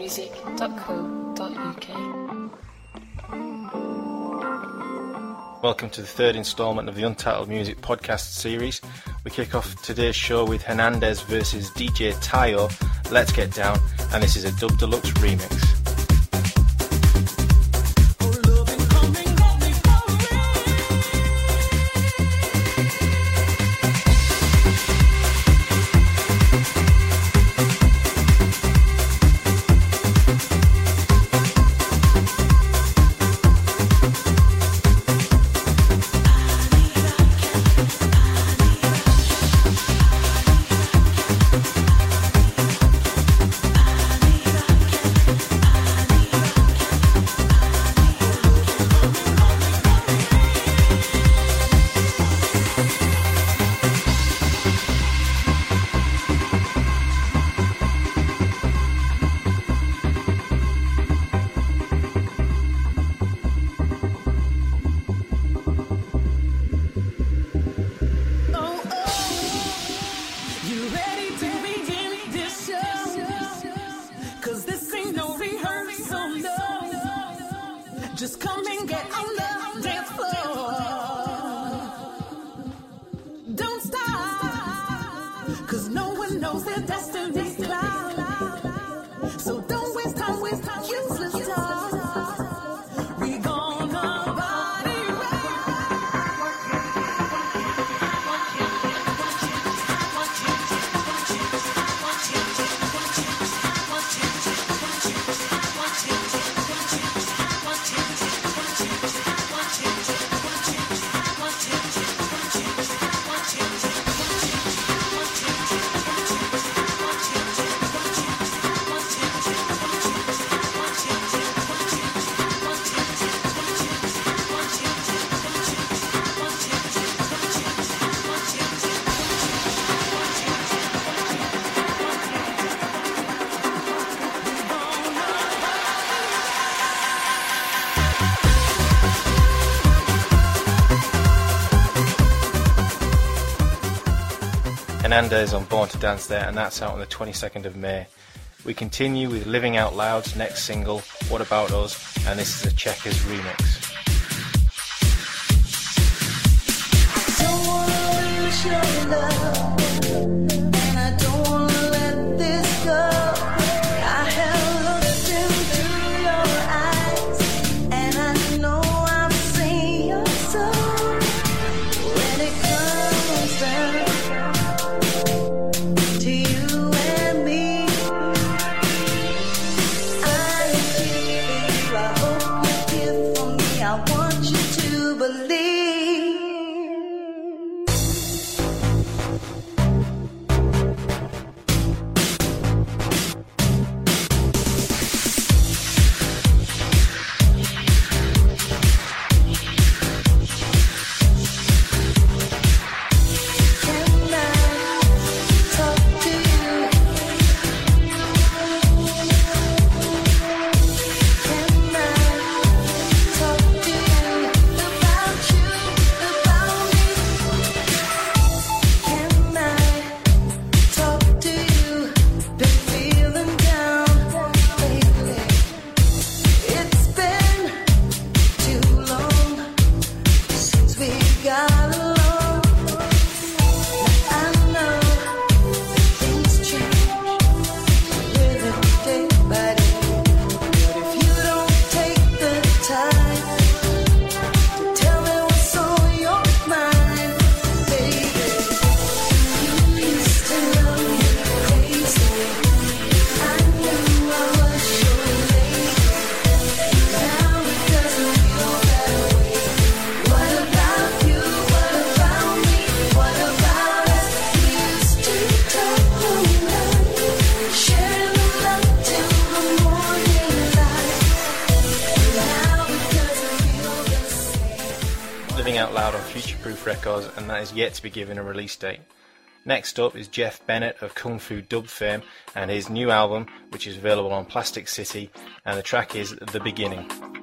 untitledmusic.co.uk. Welcome to the third instalment of the Untitled Music podcast series. We kick off today's show with Hernandez versus DJ Tayo. Let's get down, and this is a Dub Deluxe remix. Cause no one knows their destiny. Hernandez on Born to Dance there, and that's out on the 22nd of May. We continue with Living Out Loud's next single, What About Us, and this is a Checkers remix. Yet to be given a release date. Next up is Jeff Bennett of Kung Fu Dub fame and his new album, which is available on Plastic City, and the track is The Beginning.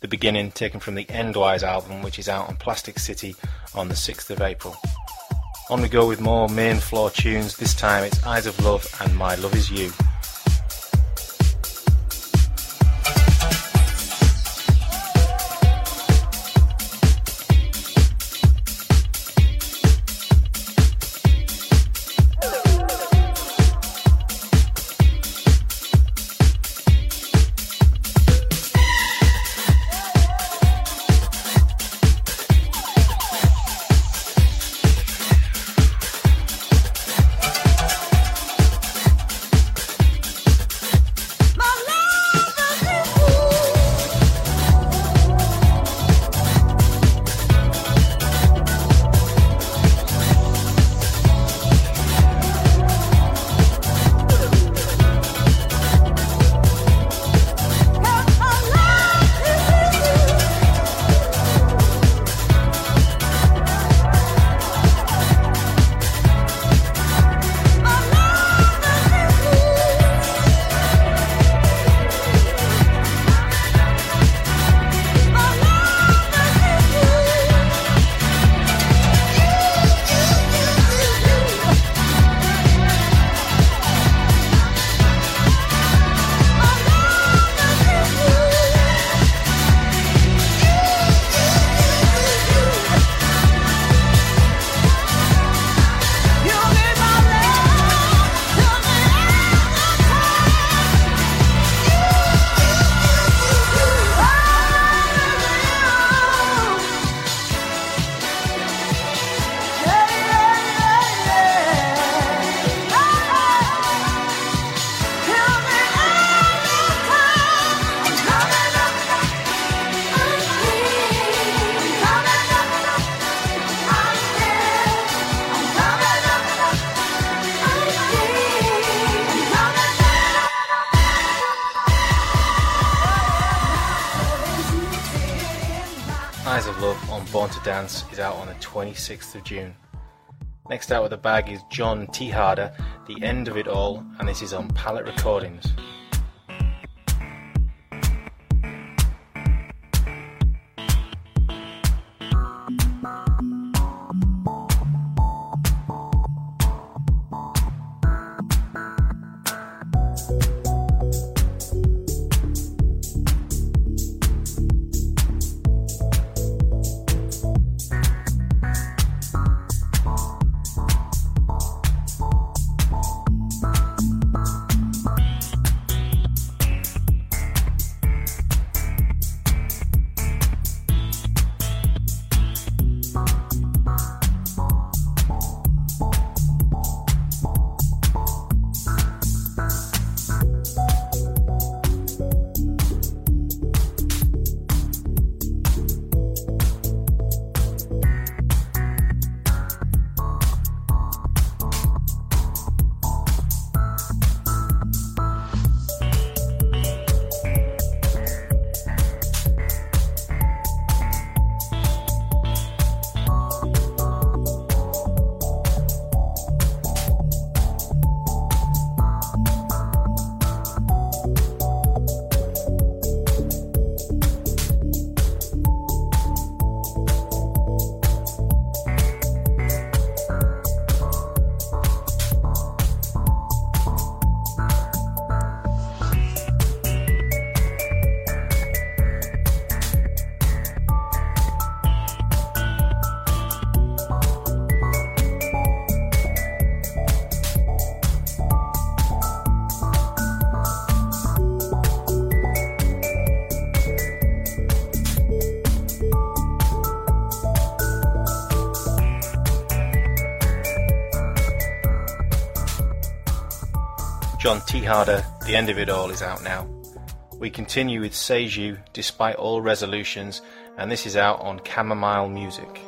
The beginning taken from the Endwise album, which is out on Plastic City on the 6th of April. On we go with more main floor tunes, this time it's Eyes of Love and My Love Is You. Dance is out on the 26th of June. Next out with the bag is John Tejada, The End of It All, and this is on Palette Recordings. Tejada, The End of It All is out now. We continue with Seiju, Despite All Resolutions, and this is out on Chamomile Music.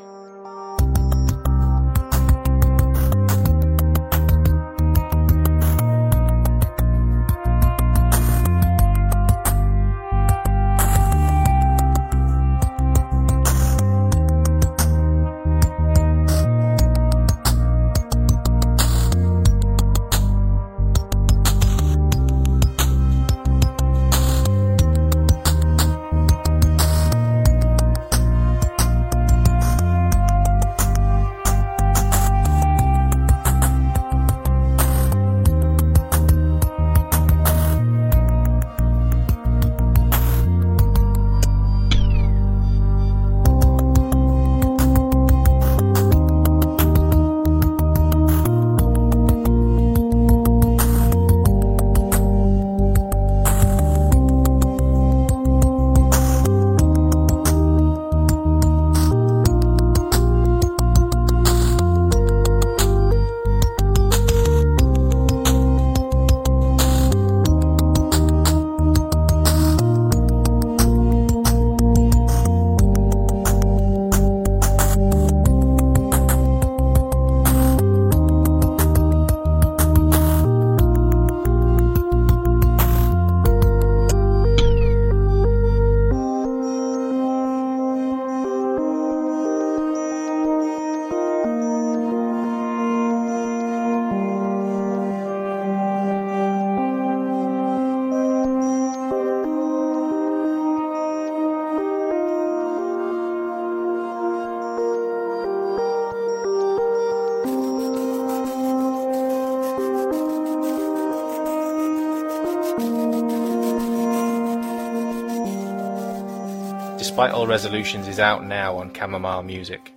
Despite All Resolutions is out now on Chamomile Music.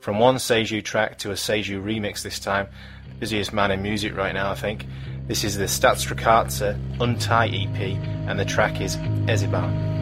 From one Seiju track to a Seiju remix this time, busiest man in music right now I think, this is the Staatsstreitkräfte Untie EP and the track is. Eziban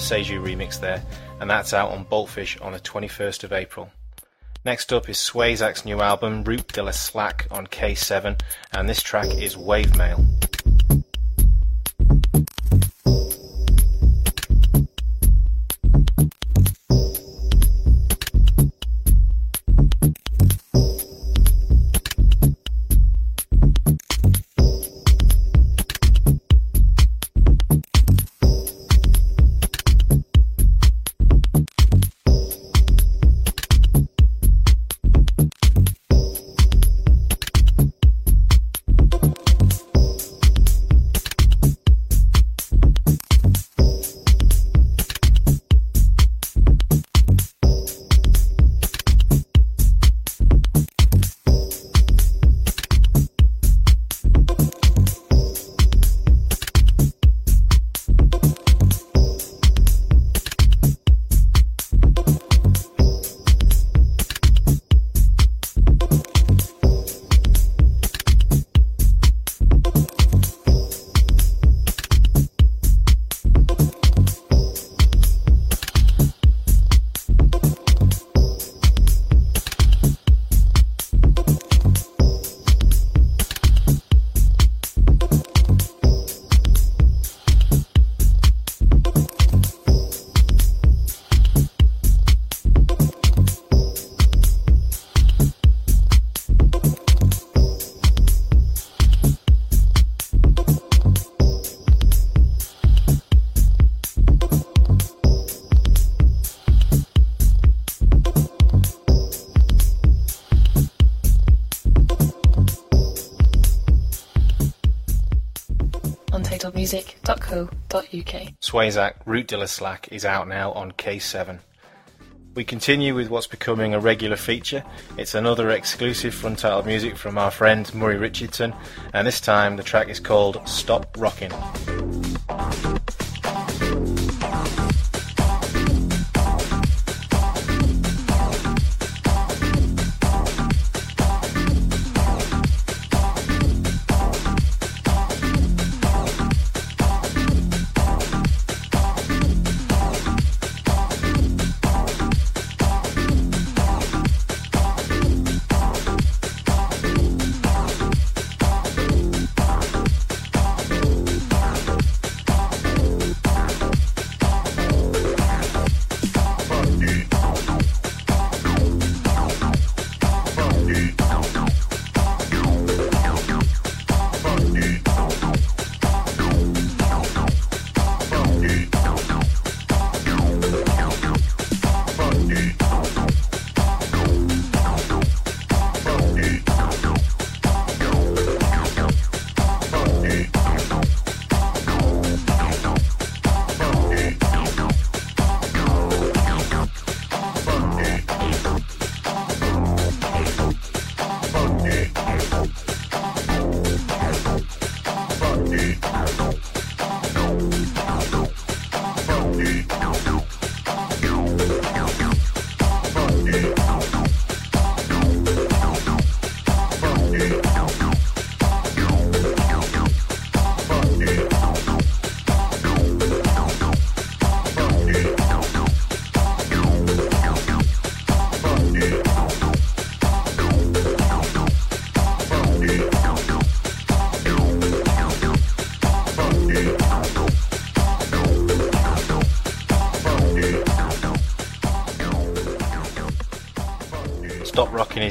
Seiju remix there, and that's out on Boltfish on the 21st of April. Next up is Swayzak's new album, Route de la Slack, on K7, and this track is Wave Mail. Swayzak Route de Slack is out now on K7. We continue with what's becoming a regular feature. It's another exclusive from Untitled music from our friend Murray Richardson, and this time the track is called Stop Rocking.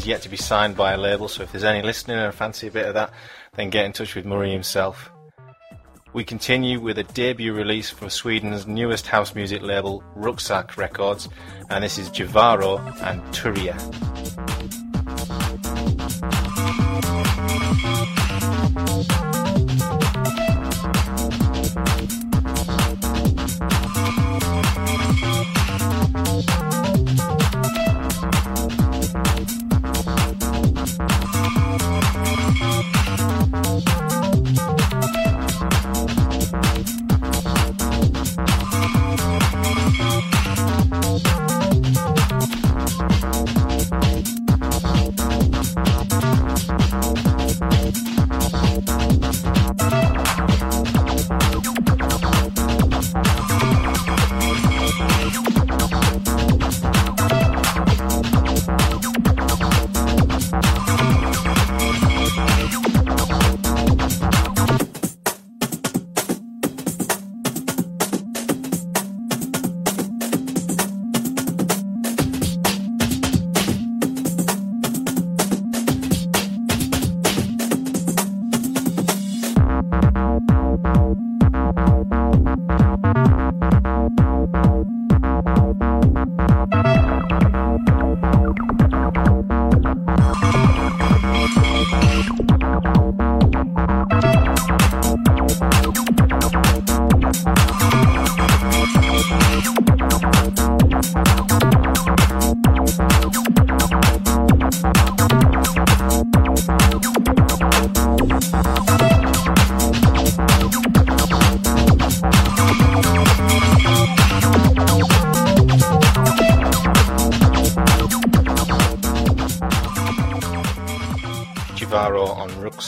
Yet to be signed by a label, so if there's any listening and fancy a bit of that, then get in touch with Murray himself. We continue with a debut release from Sweden's newest house music label, Rucksack Records, and this is Javaro and Turia.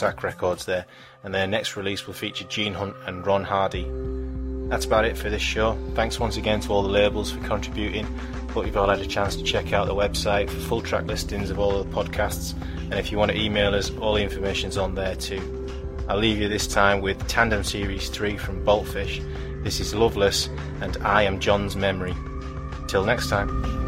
Records there, and their next release will feature Gene Hunt and Ron Hardy. That's about it for this show. Thanks once again to all the labels for contributing. Hope you've all had a chance to check out the website for full track listings of all the podcasts, and if you want to email us, all the information's on there too. I'll leave you this time with Tandem Series 3 from Boltfish. This is Loveless, and I am John's memory. Till next time.